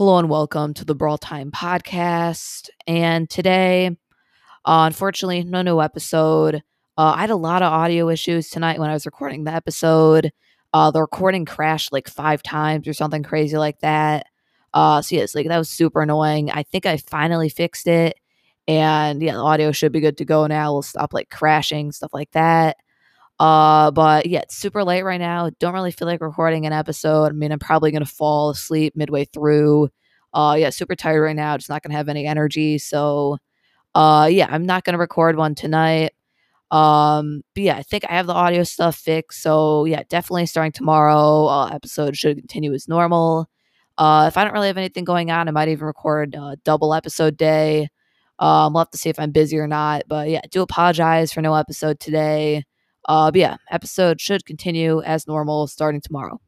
Hello and welcome to the Brawl Time podcast. And today, uh, unfortunately, no new episode. Uh, I had a lot of audio issues tonight when I was recording the episode. Uh, the recording crashed like five times or something crazy like that. Uh, so yes, like that was super annoying. I think I finally fixed it, and yeah, the audio should be good to go now. We'll stop like crashing stuff like that. Uh, but yeah, it's super late right now. Don't really feel like recording an episode. I mean, I'm probably gonna fall asleep midway through. Uh, yeah, super tired right now. Just not gonna have any energy. So, uh, yeah, I'm not gonna record one tonight. Um, but yeah, I think I have the audio stuff fixed. So yeah, definitely starting tomorrow. Uh, episode should continue as normal. Uh, if I don't really have anything going on, I might even record a double episode day. Um, we'll have to see if I'm busy or not. But yeah, do apologize for no episode today. Uh, but yeah, episode should continue as normal starting tomorrow.